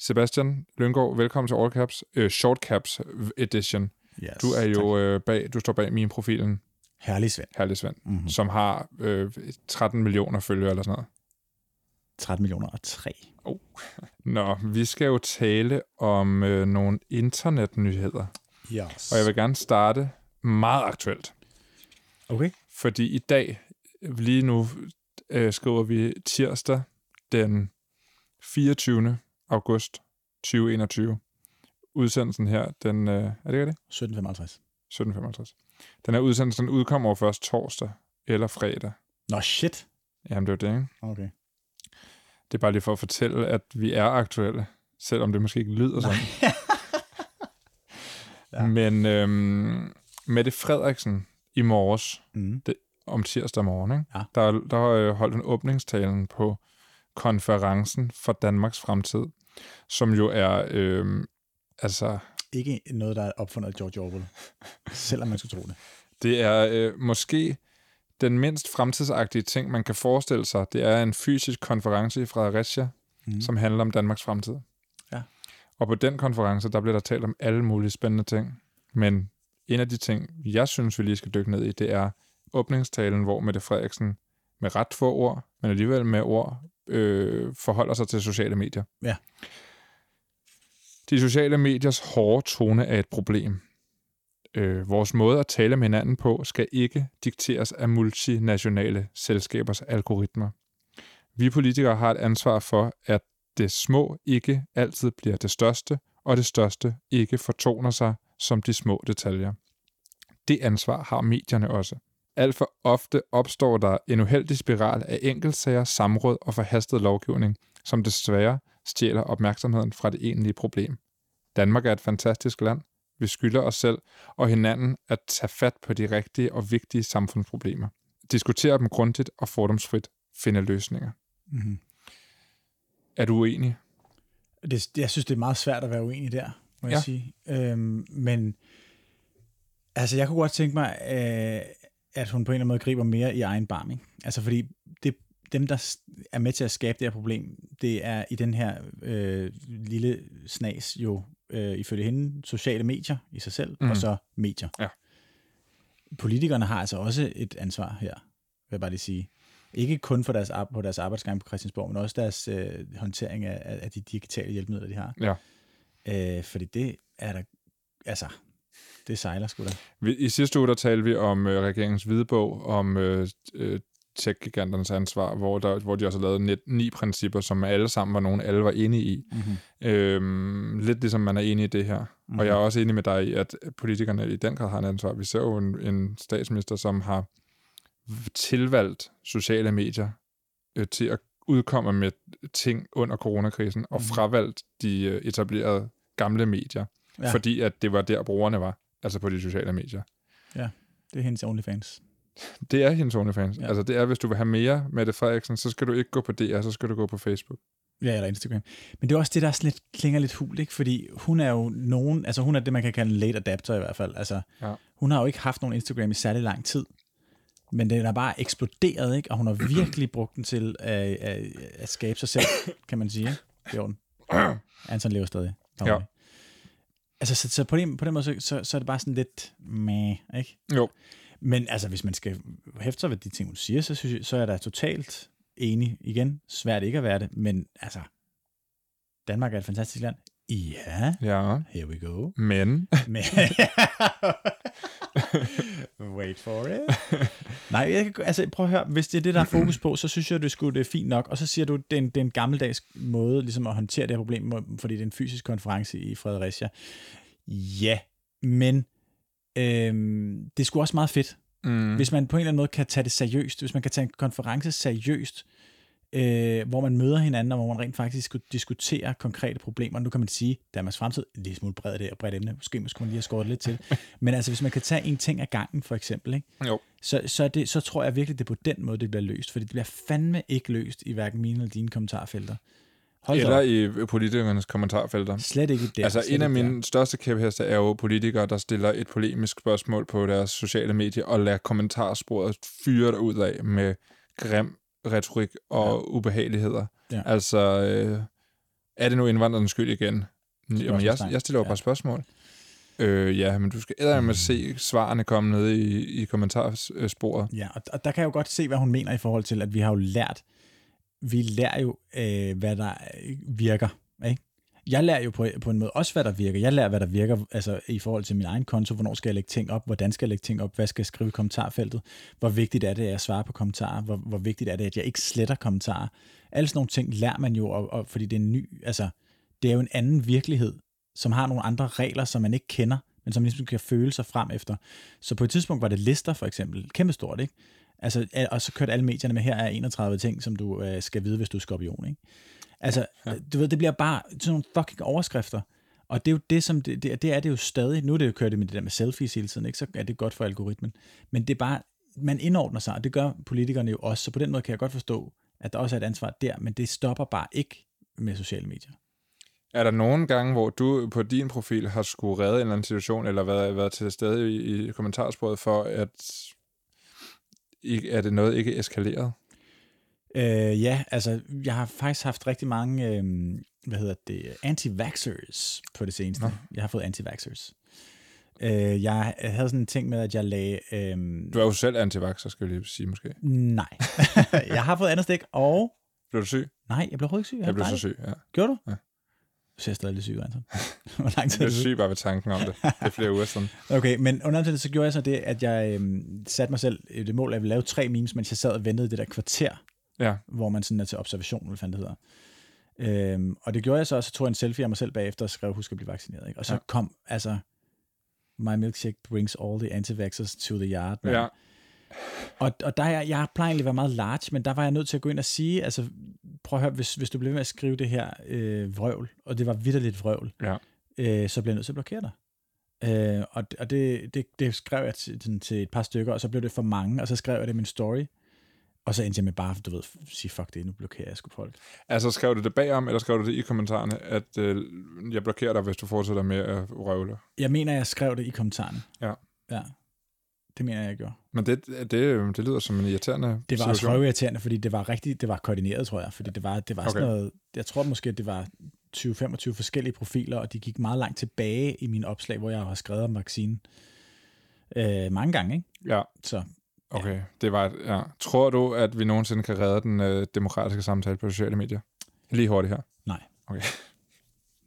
Sebastian Lyngård, velkommen til All Caps, øh, Short Caps Edition. Yes, Du er jo tak. øh, bag, du står bag min profilen, Herlig Svend. Herlig Svend, Mhm. mm-hmm. som har øh, 13 millioner følgere eller sådan noget. 13 millioner og 3. Nå, vi skal jo tale om øh, nogle internetnyheder, Yes. og jeg vil gerne starte meget aktuelt. Okay. Fordi i dag, lige nu øh, skriver vi tirsdag den 24. august 2021. Udsendelsen her, den, øh, er det ikke det? 1755. 17.55. Den her udsendelse, den udkommer jo først torsdag eller fredag. Nå, shit. Jamen, det er det, ikke? Okay. Det er bare lige for at fortælle, at vi er aktuelle, selvom det måske ikke lyder sådan. Ja. Men øhm, Mette Frederiksen i morges, Mm. om tirsdag morgen, ikke? Ja. der, der øh, holdt en åbningstalen på konferencen for Danmarks fremtid, som jo er, øhm, altså, Ikke noget, der er opfundet af George Orwell. Selvom man skulle tro det. det er øh, måske den mindst fremtidsagtige ting, man kan forestille sig. Det er en fysisk konference i Fredericia, mm. som handler om Danmarks fremtid. Ja. Og på den konference, der bliver der talt om alle mulige spændende ting. Men en af de ting, jeg synes, vi lige skal dykke ned i, det er åbningstalen, hvor Mette Frederiksen med ret få ord, men alligevel med ord, øh, forholder sig til sociale medier. Ja. De sociale mediers hårde tone er et problem. Øh, vores måde at tale med hinanden på skal ikke dikteres af multinationale selskabers algoritmer. Vi politikere har et ansvar for, at det små ikke altid bliver det største, og det største ikke fortoner sig som de små detaljer. Det ansvar har medierne også. Alt for ofte opstår der en uheldig spiral af enkeltsager, samråd og forhastet lovgivning, som desværre stjæler opmærksomheden fra det egentlige problem. Danmark er et fantastisk land. Vi skylder os selv og hinanden at tage fat på de rigtige og vigtige samfundsproblemer. Diskutere dem grundigt og fordomsfrit. Finde løsninger. Mm-hmm. Er du uenig? Det, jeg synes, det er meget svært at være uenig der, må ja. Jeg sige. Øhm, men altså, jeg kunne godt tænke mig, øh, at hun på en eller anden måde griber mere i egen barm. Ikke? Altså, fordi det, dem, der er med til at skabe det her problem, det er i den her øh, lille snas jo, øh, ifølge hende, sociale medier i sig selv, mm. Mhm. og så medier. Ja. Politikerne har altså også et ansvar her, vil jeg bare lige sige. Ikke kun for deres, på deres arbejdsgang på Christiansborg, men også deres øh, håndtering af, af af de digitale hjælpemidler, de har. Ja. Øh, fordi det er der, altså, det sejler sgu da. I sidste uge, der talte vi om øh, regeringens hvidebog, om øh, øh, tech-giganternes ansvar, hvor, der, hvor de også har lavet net, ni principper, som alle sammen var nogen, alle var enige i. Mm-hmm. Øhm, lidt ligesom man er enig i det her. Mm-hmm. Og jeg er også enig med dig i, at politikerne i den grad har en ansvar. Vi ser jo en, en statsminister, som har tilvalgt sociale medier øh, til at udkomme med ting under coronakrisen, og Mhm. fravalgt de øh, etablerede gamle medier, Ja. ja. fordi at det var der, brugerne var, altså på de sociale medier. Det er hendes OnlyFans. Det er hendes OnlyFans. Ja. Ja. Altså det er, hvis du vil have mere Mette Frederiksen, så skal du ikke gå på DR, så skal du gå på Facebook. Ja, eller Instagram. Men det er også det, der lidt, klinger lidt hul, ikke? Fordi hun er jo nogen, altså hun er det, man kan kalde en late adapter i hvert fald. Altså, Ja. hun har jo ikke haft nogen Instagram i særlig lang tid. Men den er bare eksploderet, ikke? Og hun har virkelig brugt den til at, at, at skabe sig selv, kan man sige. Ikke? Det er. Anton lever stadig. Ja. Altså, så, så på, den, på den måde, så, så, så er det bare sådan lidt meh, ikke? Jo. Men altså, hvis man skal hæfte sig ved de ting, hun siger, så, synes jeg, så er da totalt enig. Igen, svært ikke at være det, men altså, Danmark er et fantastisk land. Ja, Ja, here we go. men... Men, Wait for it. Nej, jeg, kan- altså prøv at høre, hvis det er det, der er fokus på, så synes jeg, det skulle det er fint nok. Og så siger du, det er en, det er en gammeldags måde ligesom at håndtere det her problem, fordi det er en fysisk konference i Fredericia. Ja, men øhm, det sgu også meget fedt, Mm, hvis man på en eller anden måde kan tage det seriøst, hvis man kan tage en konference seriøst, øh, hvor man møder hinanden, og hvor man rent faktisk skulle diskutere konkrete problemer. Nu kan man sige, Danmarks fremtid, en lille smule bredt, det, bredt emne, måske skulle man lige have skåret lidt til. Men altså, hvis man kan tage en ting ad gangen, for eksempel, ikke? jo. Så, så, det, så tror jeg virkelig, det er på den måde, det bliver løst. Fordi det bliver fandme ikke løst i hverken mine eller dine kommentarfelter. Hold Eller op. i politikernes kommentarfelter. Slet ikke der. altså en af ikke der. mine største kæphester er jo politikere, der stiller et polemisk spørgsmål på deres sociale medier, og lader kommentarsporet fyre ud af med grim retorik og ja. ubehageligheder. Ja. Altså, øh, Er det nu indvandrerens skyld igen? Jamen, jeg, jeg stiller jo Ja. bare spørgsmål. Øh, ja, men du skal æder med se svarene komme ned i, i kommentarsporet. Ja, og, og der kan jeg jo godt se, hvad hun mener i forhold til, at vi har jo lært, vi lærer jo, øh, hvad der øh, virker. Ikke? Jeg lærer jo på, på en måde også, hvad der virker. Jeg lærer, hvad der virker altså, i forhold til min egen konto. Hvornår skal jeg lægge ting op? Hvordan skal jeg lægge ting op? Hvad skal jeg skrive i kommentarfeltet? Hvor vigtigt er det, at jeg svarer på kommentarer? Hvor, hvor vigtigt er det, at jeg ikke sletter kommentarer? Alle sådan nogle ting lærer man jo, og, og, fordi det er en ny, altså, det er jo en anden virkelighed, som har nogle andre regler, som man ikke kender, men som ligesom kan føle sig frem efter. Så på et tidspunkt var det lister for eksempel, kæmpestort, ikke? Altså, al- og så kørte alle medierne med, her er 31 ting, som du øh, skal vide, hvis du er skorpion, ikke? Altså, ja. du ved, det bliver bare sådan nogle fucking overskrifter. Og det er jo det, som det, det, det er det jo stadig. Nu er det jo kørt med det der med selfies hele tiden, ikke? så er det godt for algoritmen. Men det er bare, man indordner sig, og det gør politikerne jo også. Så på den måde kan jeg godt forstå, at der også er et ansvar der, men det stopper bare ikke med sociale medier. Er der nogle gange, hvor du på din profil har skulle redde en eller anden situation, eller været, været til stede i, i kommentarsporet for, at er det noget ikke eskaleret? Øh, ja, altså, jeg har faktisk haft rigtig mange, øh, hvad hedder det, anti-vaxxers på det seneste. Nå. Jeg har fået anti-vaxxers. Øh, jeg havde sådan en ting med, at jeg lagde... Øh, Du er jo selv antivaxer, skal vi lige sige måske. nej. jeg har fået andet stik, og... Blev du syg? Nej, jeg blev overhovedet ikke syg. Jeg blev så Nej. syg, ja. Gjorde du? Ja. Du ser stadig lidt syg, Anton. Hvor lang tid Jeg er syg bare ved tanken om det. Det er flere uger siden. Okay, men under det, så gjorde jeg så det, at jeg øhm, satte mig selv øh, det mål, at jeg ville lave tre memes, mens jeg sad og ventede det der kvarter, Ja, hvor man sådan er til observation, hvad fanden det hedder. Øhm, og det gjorde jeg så, og så tog jeg en selfie af mig selv bagefter og skrev, husk at blive vaccineret. Ikke? Og så Ja. kom, altså, my milkshake brings all the anti-vaxxers to the yard. mand. ja. Og, og der er, jeg, plejer egentlig at være meget large, men der var jeg nødt til at gå ind og sige, altså, prøv at høre, hvis, hvis du bliver ved med at skrive det her øh, vrøvl, og det var vidderligt vrøvl, Ja. øh, så bliver jeg nødt til at blokere dig. Øh, og og det, det, det skrev jeg til, til et par stykker, og så blev det for mange, og så skrev jeg det i min story, og så endte jeg med bare, du ved, sige, fuck det, nu blokerer jeg sgu folk. Altså, skrev du det bagom, eller skrev du det i kommentarerne, at øh, jeg blokerer dig, hvis du fortsætter med at røvle? Jeg mener, jeg skrev det i kommentarerne. Ja. Ja, det mener jeg, jeg gjorde. Men det, det, det lyder som en irriterende Det var også situation. røvirriterende, fordi det var rigtig, det var koordineret, tror jeg, fordi det var, det var okay. sådan Okay. noget, jeg tror måske, at det var 20-25 forskellige profiler, og de gik meget langt tilbage i mine opslag, hvor jeg har skrevet om vaccinen. Øh, mange gange, ikke? Ja, Så okay. Det var, et- ja. Tror du, at vi nogensinde kan redde den øh, demokratiske samtale på sociale medier? Lige hurtigt her.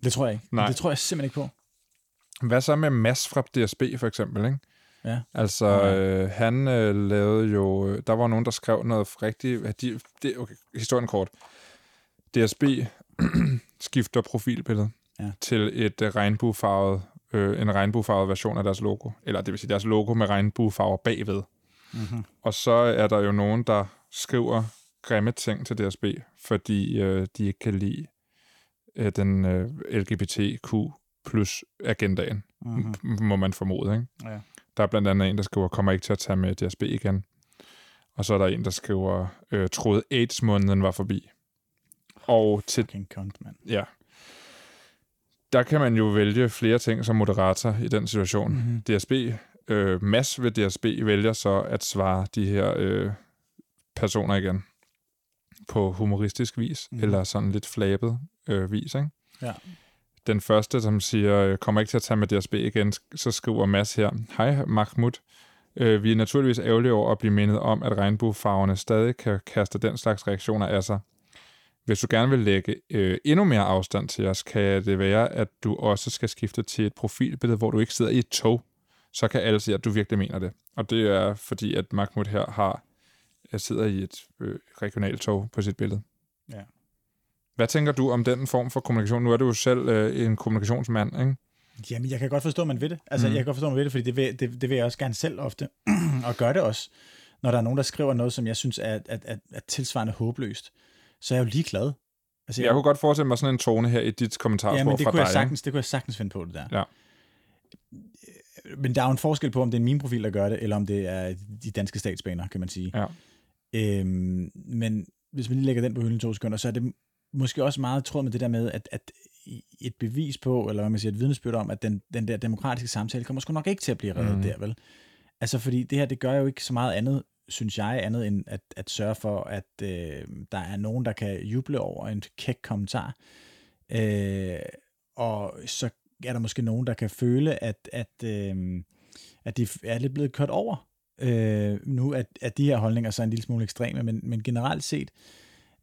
det tror jeg ikke. Nej. Det tror jeg simpelthen ikke på. Hvad så med Mads fra DSB, for eksempel, ikke? Ja. Altså, Ja. øh, han øh, lavede jo... øh, Der var nogen, der skrev noget rigtigt... De, det, okay, historien kort. DSB skifter profilbillede Ja. til et øh, regnbuefarvet, øh, en regnbuefarvet version af deres logo. Eller det vil sige deres logo med regnbuefarver bagved. Mm-hmm. Og så er der jo nogen, der skriver grimme ting til DSB, fordi øh, de ikke kan lide øh, den øh, LGBTQ plus agendaen, Mm-hmm. må man formode. Ikke? Ja. Der er blandt andet en, der skriver, kommer ikke til at tage med DSB igen. Og så er der en, der skriver, øh, troede AIDS-måneden var forbi. Og til, Fucking cunt, mand. ja, der kan man jo vælge flere ting som moderator i den situation. Mm-hmm. DSB, øh, Mads ved DSB vælger så at svare de her øh, personer igen på humoristisk vis, mm. eller sådan lidt flabet øh, vis. Ikke? Ja. Den første, som siger, øh, kommer ikke til at tage med DSB igen, så skriver Mads her, Hej Mahmoud, øh, vi er naturligvis ærgerlige over at blive mindet om, at regnbuefarverne stadig kan kaste den slags reaktioner af sig. Hvis du gerne vil lægge øh, endnu mere afstand til os, kan det være, at du også skal skifte til et profilbillede, hvor du ikke sidder i et tog. Så kan alle se, at du virkelig mener det. Og det er fordi, at Mahmoud her har jeg sidder i et øh, regionalt tog på sit billede. Ja. Hvad tænker du om den form for kommunikation? Nu er du jo selv øh, en kommunikationsmand, ikke? Jamen, jeg kan godt forstå, at man ved det. Altså, Mm. jeg kan godt forstå, at man ved det, fordi det vil, det, det vil jeg også gerne selv ofte, og gør det også. Når der er nogen, der skriver noget, som jeg synes er, er, er, er tilsvarende håbløst, så er jeg jo ligeglad. Altså, Jeg kunne godt forestille mig sådan en tone her i dit kommentarspor ja, men det fra kunne, dig. jeg sagtens, det kunne jeg sagtens finde på, det der. Ja. Men der er jo en forskel på, om det er min profil, der gør det, eller om det er de danske statsbaner, kan man sige. Ja. Øhm, men hvis man lige lægger den på hylden to sekunder, så er det måske også meget tråd med det der med, at, at et bevis på, eller hvad man siger, et vidnesbyrd om, at den, den der demokratiske samtale kommer sgu nok ikke til at blive reddet mm. der, vel? Altså, fordi det her, det gør jo ikke så meget andet, synes jeg, andet end at, at sørge for, at øh, der er nogen, der kan juble over en kæk kommentar. Øh, og så er der måske nogen, der kan føle, at, at, øh, at de er lidt blevet kørt over. Øh, nu at, at de her holdninger så er en lille smule ekstreme, men, men generelt set,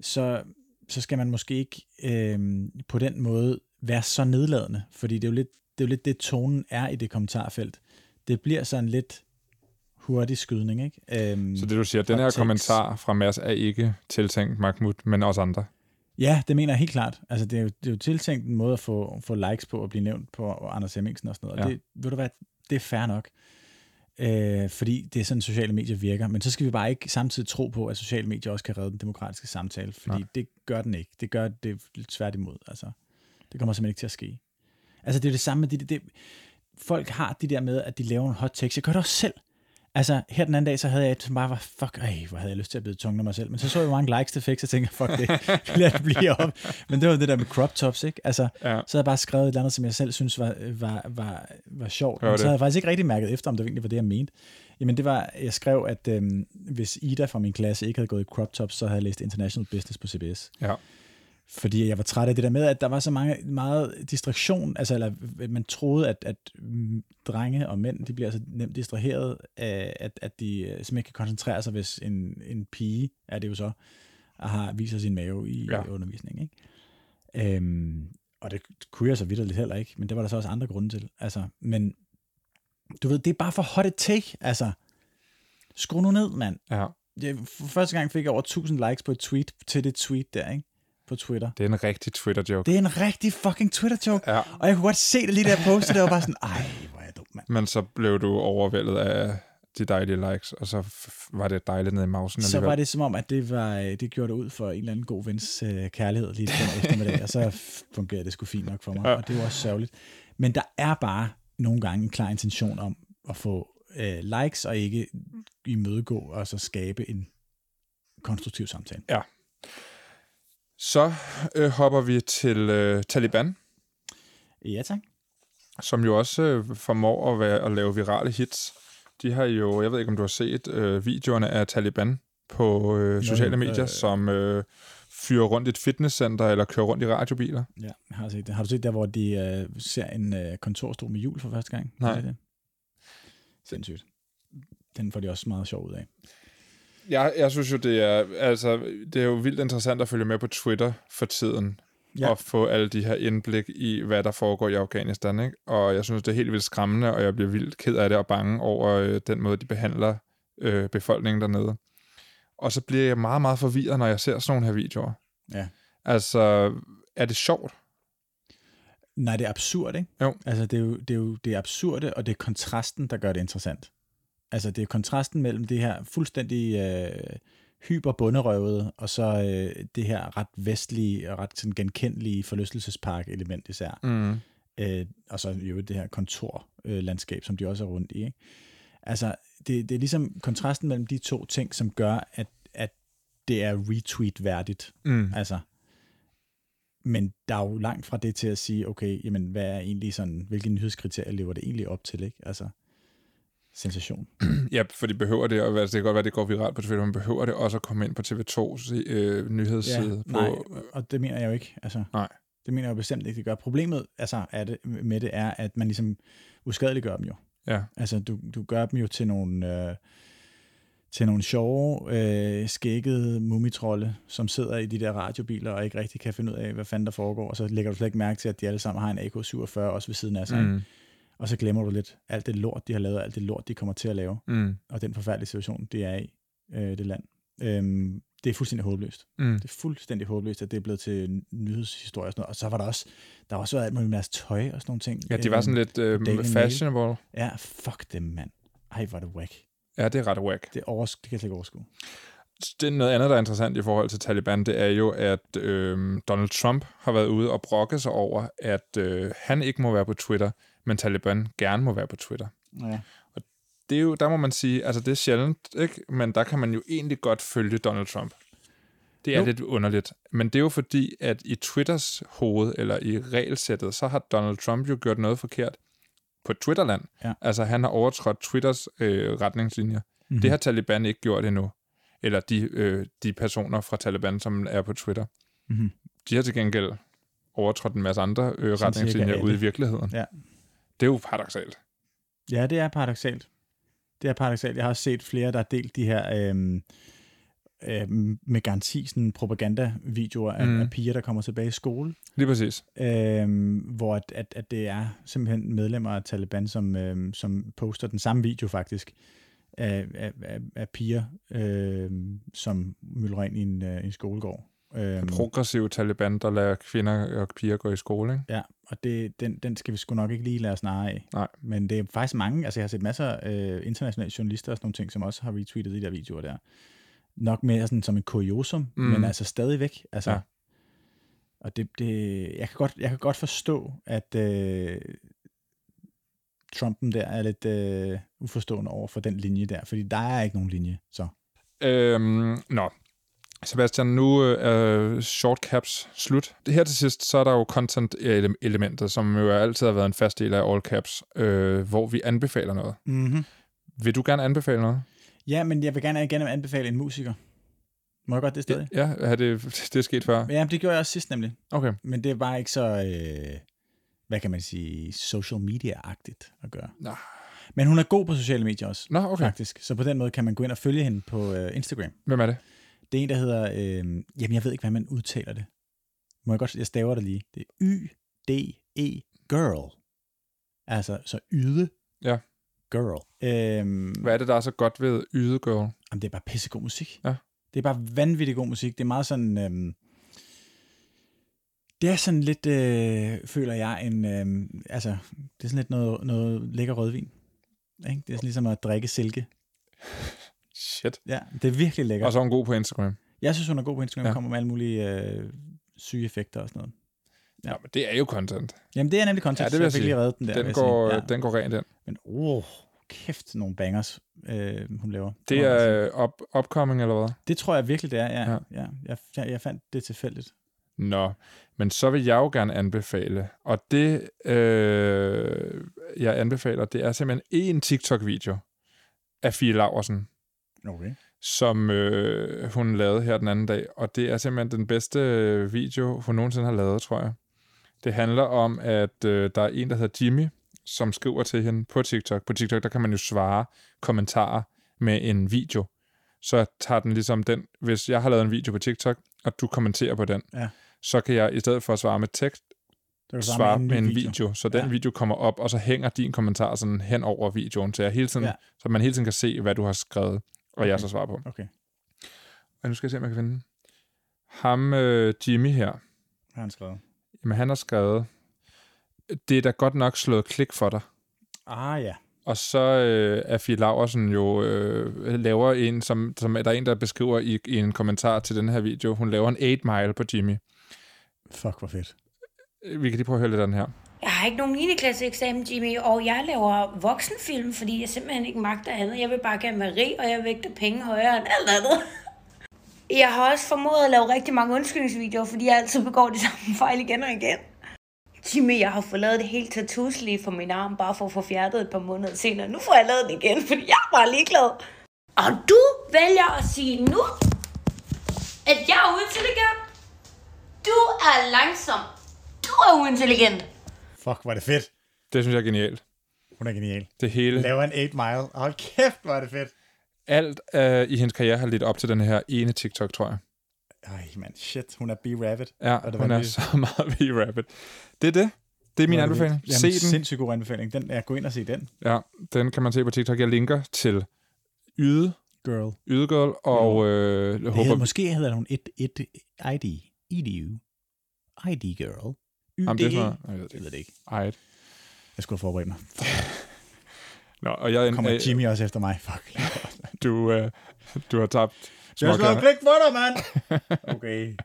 så, så skal man måske ikke øh, på den måde være så nedladende, fordi det er jo lidt det, er jo lidt det tonen er i det kommentarfelt. Det bliver sådan lidt hurtig skydning, ikke? Øhm, så det du siger, den her kommentar fra Mads er ikke tiltænkt Mahmoud, men også andre? Ja, det mener jeg helt klart. Altså, det er jo, det er jo tiltænkt en måde at få, få likes på og blive nævnt på Anders Hemmingsen og sådan noget. Ja. Og det, ved du hvad, det er fair nok. Øh, fordi det er sådan, sociale medier virker. Men så skal vi bare ikke samtidig tro på, at sociale medier også kan redde den demokratiske samtale, fordi Nej. det gør den ikke. Det gør det tværtimod. Altså, det kommer simpelthen ikke til at ske. Altså, det er det samme med det, det, det folk har de der med, at de laver en hot text. Jeg gør det også selv. Altså, her den anden dag, så havde jeg et, som bare var, fuck, ej, hvor havde jeg lyst til at blive tungt af mig selv. Men så så jeg mange likes til fix, og tænkte, fuck det, lad det blive op. Men det var det der med crop tops, ikke? Altså, ja. så havde jeg bare skrevet et eller andet, som jeg selv synes var, var, var, var sjovt. Men så havde jeg faktisk ikke rigtig mærket efter, om det egentlig var det, jeg mente. Jamen, det var, jeg skrev, at øhm, hvis Ida fra min klasse ikke havde gået i crop tops, så havde jeg læst International Business på CBS. Ja fordi jeg var træt af det der med, at der var så mange, meget distraktion, altså eller man troede, at, at drenge og mænd, de bliver så nemt distraheret af, at, at de øh, simpelthen ikke kan koncentrere sig, hvis en, en pige, er det jo så, har, viser sin mave i ja. undervisningen. Ikke? Øhm, og det kunne jeg så vidt heller ikke, men det var der så også andre grunde til. Altså, men du ved, det er bare for hot a take, altså. Skru nu ned, mand. Ja. Jeg, for første gang fik jeg over 1000 likes på et tweet til det tweet der, ikke? På Twitter. Det er en rigtig Twitter-joke. Det er en rigtig fucking Twitter-joke. Ja. Og jeg kunne godt se det lige der poste, det var bare sådan, ej, hvor er jeg dum, mand. Men så blev du overvældet af de dejlige likes, og så var det dejligt nede i mausen. Så var det som om, at det, var, det gjorde det ud for en eller anden god vens øh, kærlighed lige den eftermiddag, og så fungerede det sgu fint nok for mig, ja. og det var også sørgeligt. Men der er bare nogle gange en klar intention om at få øh, likes, og ikke imødegå og så skabe en konstruktiv samtale. Ja, så øh, hopper vi til øh, Taliban. Ja, tak. Som jo også øh, formår at, være, at lave virale hits. De har jo, jeg ved ikke om du har set øh, videoerne af Taliban på øh, sociale Nå, medier, øh, som øh, fyrer rundt i et fitnesscenter eller kører rundt i radiobiler. Ja, jeg har set det. Har du set der, hvor de øh, ser en øh, kontorstol med hjul for første gang? Nej. Det? Sindssygt. Den får de også meget sjov ud af jeg, jeg synes jo, det er, altså, det er jo vildt interessant at følge med på Twitter for tiden, ja. og få alle de her indblik i, hvad der foregår i Afghanistan. Ikke? Og jeg synes, det er helt vildt skræmmende, og jeg bliver vildt ked af det og bange over øh, den måde, de behandler øh, befolkningen dernede. Og så bliver jeg meget, meget forvirret, når jeg ser sådan nogle her videoer. Ja. Altså, er det sjovt? Nej, det er absurd, ikke? Jo. Altså, det er jo det, er jo det er absurde, og det er kontrasten, der gør det interessant. Altså det er kontrasten mellem det her fuldstændig øh, hyperbunderøvede, og så øh, det her ret vestlige og ret sådan, genkendelige forlystelsespark-element især. Mm. Øh, og så jo det her kontorlandskab, som de også er rundt i. Ikke? Altså det, det er ligesom kontrasten mellem de to ting, som gør, at, at det er retweet-værdigt. Mm. Altså, men der er jo langt fra det til at sige, okay, jamen, hvad er egentlig sådan, hvilke nyhedskriterier lever det egentlig op til, ikke? Altså, sensation. ja, for de behøver det, og altså, det kan godt være, det går viralt på Twitter, men behøver det også at komme ind på TV2's øh, nyhedsside? Ja, nej, på, og det mener jeg jo ikke. Altså, nej. Det mener jeg jo bestemt ikke, det gør. Problemet altså, er det, med det er, at man ligesom uskadeliggør dem jo. Ja. Altså, du, du gør dem jo til nogle... Øh, til nogle sjove, øh, skækkede mumitrolle, som sidder i de der radiobiler og ikke rigtig kan finde ud af, hvad fanden der foregår, og så lægger du slet ikke mærke til, at de alle sammen har en AK-47 også ved siden af sig. Mm og så glemmer du lidt alt det lort, de har lavet, alt det lort, de kommer til at lave, mm. og den forfærdelige situation, det er i, øh, det land. Øhm, det er fuldstændig håbløst. Mm. Det er fuldstændig håbløst, at det er blevet til nyhedshistorie og sådan noget. Og så var der også, der var også været alt muligt med deres tøj og sådan nogle ting. Ja, det var sådan øhm, lidt øh, fashionable. Mail. Ja, fuck dem, mand. Ej, var det whack. Ja, det er ret whack. Det, overs- det kan jeg slet ikke overskue. Det er noget andet, der er interessant i forhold til Taliban, det er jo, at øh, Donald Trump har været ude og brokke sig over, at øh, han ikke må være på Twitter, men Taliban gerne må være på Twitter. Ja. Og det er jo, der må man sige, altså det er sjældent, ikke? men der kan man jo egentlig godt følge Donald Trump. Det er jo. lidt underligt. Men det er jo fordi, at i Twitters hoved, eller i regelsættet, så har Donald Trump jo gjort noget forkert på Twitterland. Ja. Altså han har overtrådt Twitters øh, retningslinjer. Mm-hmm. Det har Taliban ikke gjort endnu. Eller de, øh, de personer fra Taliban, som er på Twitter. Mm-hmm. De har til gengæld overtrådt en masse andre øh, retningslinjer ude i virkeligheden. Ja. Det er jo paradoxalt. Ja, det er paradoxalt. Det er paradoxalt. Jeg har også set flere, der har delt de her øhm, øhm, med garanti sådan propaganda-videoer af, Mm. af piger, der kommer tilbage i skole, Lige præcis. øhm, hvor at, at, at det er simpelthen medlemmer af Taliban, som, øhm, som poster den samme video faktisk, af, af, af, af piger, øhm, som myldrer ind i en, øh, en skolegård. Øhm, Progressiv Taliban, der lader kvinder og piger gå i skole, ikke? Ja, og det, den, den skal vi sgu nok ikke lige lade os narre af. Nej. Men det er faktisk mange, altså jeg har set masser af øh, internationale journalister og sådan nogle ting, som også har retweetet de der videoer der. Nok mere sådan som en kuriosum, Mm. men altså stadigvæk. Altså, ja. Og det, det, jeg, kan godt, jeg kan godt forstå, at øh, Trumpen der er lidt øh, uforstående over for den linje der, fordi der er ikke nogen linje, så. Øhm, nå, Sebastian, nu øh, er short caps slut. Det her til sidst, så er der jo content-elementet, som jo altid har været en fast del af all caps, øh, hvor vi anbefaler noget. Mm-hmm. Vil du gerne anbefale noget? Ja, men jeg vil gerne igen anbefale en musiker. Må jeg godt det stadig? Ja, er det, det er sket før? Ja, men det gjorde jeg også sidst nemlig. Okay. Men det bare ikke så, øh, hvad kan man sige, social media-agtigt at gøre. Nå. Men hun er god på sociale medier også, Nå, okay. faktisk. Så på den måde kan man gå ind og følge hende på øh, Instagram. Hvem er det? Det er en, der hedder, øh, jamen jeg ved ikke, hvad man udtaler det. Må jeg godt, jeg staver det lige. Det er Y-D-E Girl. Altså, så yde Ja. girl. Øhm, Hvad er det, der er så godt ved Ydegirl? Jamen, det er bare pissegod musik. Ja. Det er bare vanvittig god musik. Det er meget sådan... Øhm, det er sådan lidt, øh, føler jeg, en... Øhm, altså, det er sådan lidt noget, noget lækker rødvin. Ikke? Det er sådan ligesom at drikke silke. Shit. Ja, det er virkelig lækkert. Og så er hun god på Instagram. Jeg synes, hun er god på Instagram. Ja. Ja. kommer med alle mulige øh, syge effekter og sådan noget. Ja, men det er jo content. Jamen, det er nemlig content, Ja, ja, det vil jeg så jeg fik lige reddet den der. Den går, ja. den går rent ind. Men oh, kæft, nogle bangers, øh, hun laver. Det er up, upcoming, eller hvad? Det tror jeg virkelig, det er, ja. Ja. ja. ja. Jeg, jeg, jeg fandt det tilfældigt. Nå, men så vil jeg jo gerne anbefale, og det, øh, jeg anbefaler, det er simpelthen en TikTok-video af Fie Laversen, Okay. som øh, hun lavede her den anden dag, og det er simpelthen den bedste øh, video, hun nogensinde har lavet, tror jeg. Det handler om, at øh, der er en, der hedder Jimmy, som skriver til hende på TikTok. På TikTok, der kan man jo svare kommentarer med en video. Så tager den ligesom den, hvis jeg har lavet en video på TikTok, og du kommenterer på den, Ja. så kan jeg i stedet for at svare med tekst, Det var svare en med en video. video. Så den Ja. video kommer op, og så hænger din kommentar sådan hen over videoen, så, jeg hele tiden, Ja. så man hele tiden kan se, hvad du har skrevet, og jeg Okay. så svarer på. Okay. Og nu skal jeg se, om jeg kan finde den. Ham, øh, Jimmy her, Hvad har han skrevet? jamen han har skrevet, det er da godt nok slået klik for dig. Ah ja. Og så øh, er Fie Laversen jo øh, laver en, som, som er der er en, der beskriver i, i en kommentar til den her video, hun laver en 8 mile på Jimmy. Fuck, hvor fedt. Vi kan lige prøve at høre lidt af den her. Jeg har ikke nogen 9. klasse eksamen, Jimmy, og jeg laver voksenfilm, fordi jeg simpelthen ikke magter andet. Jeg vil bare gerne være rig, og jeg vægter penge højere end alt andet. Jeg har også formået at lave rigtig mange undskyldningsvideoer, fordi jeg altid begår de samme fejl igen og igen. Jimmy, jeg har fået lavet det helt tattooslige for min arm, bare for at få fjertet et par måneder senere. Nu får jeg lavet det igen, fordi jeg er bare ligeglad. Og du vælger at sige nu, at jeg er uintelligent. Du er langsom. Du er uintelligent. Fuck, var det fedt. Det synes jeg er genialt. Hun er genial. Det hele, Laver en 8 mile. Hold kæft, hvor er det fedt. alt øh, i hendes karriere har lidt op til den her ene TikTok, tror jeg. Ej, man, shit. Hun er B-Rabbit. Ja, Og det hun var er det. så meget V-Rabbit. Det er det. Det er min anbefaling. Jamen, Se den. sindssygt god anbefaling. Den, ja, gå ind og se den. Ja, den kan man se på TikTok. Jeg linker til Yde, Girl. Ydegirl, og øh, jeg Det håber, hedder, måske hedder hun et, et ID. EDU. ID Girl. Jamen, det er jeg ved det Jeg ikke. ved det ikke. Ej. Jeg skulle have forberedt mig. Nå, og jeg, Kommer øh, Jimmy også efter mig? Fuck. du, øh, du har tabt Jeg småkærne. klik for dig, mand! Okay.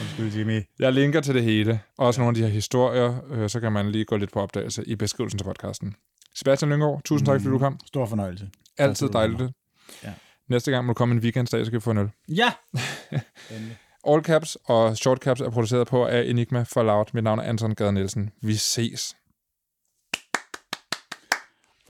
Undskyld, Jimmy. Jeg linker til det hele. Også nogle af de her historier, øh, så kan man lige gå lidt på opdagelse i beskrivelsen til podcasten. Sebastian Lyngård, tusind tak, fordi du kom. Stor fornøjelse. Altid dejligt. Ja. Næste gang må du komme en weekendsdag, så kan vi få en øl. Ja! All caps og short caps er produceret på af Enigma for Loud. Mit navn er Anton Gade Nielsen. Vi ses.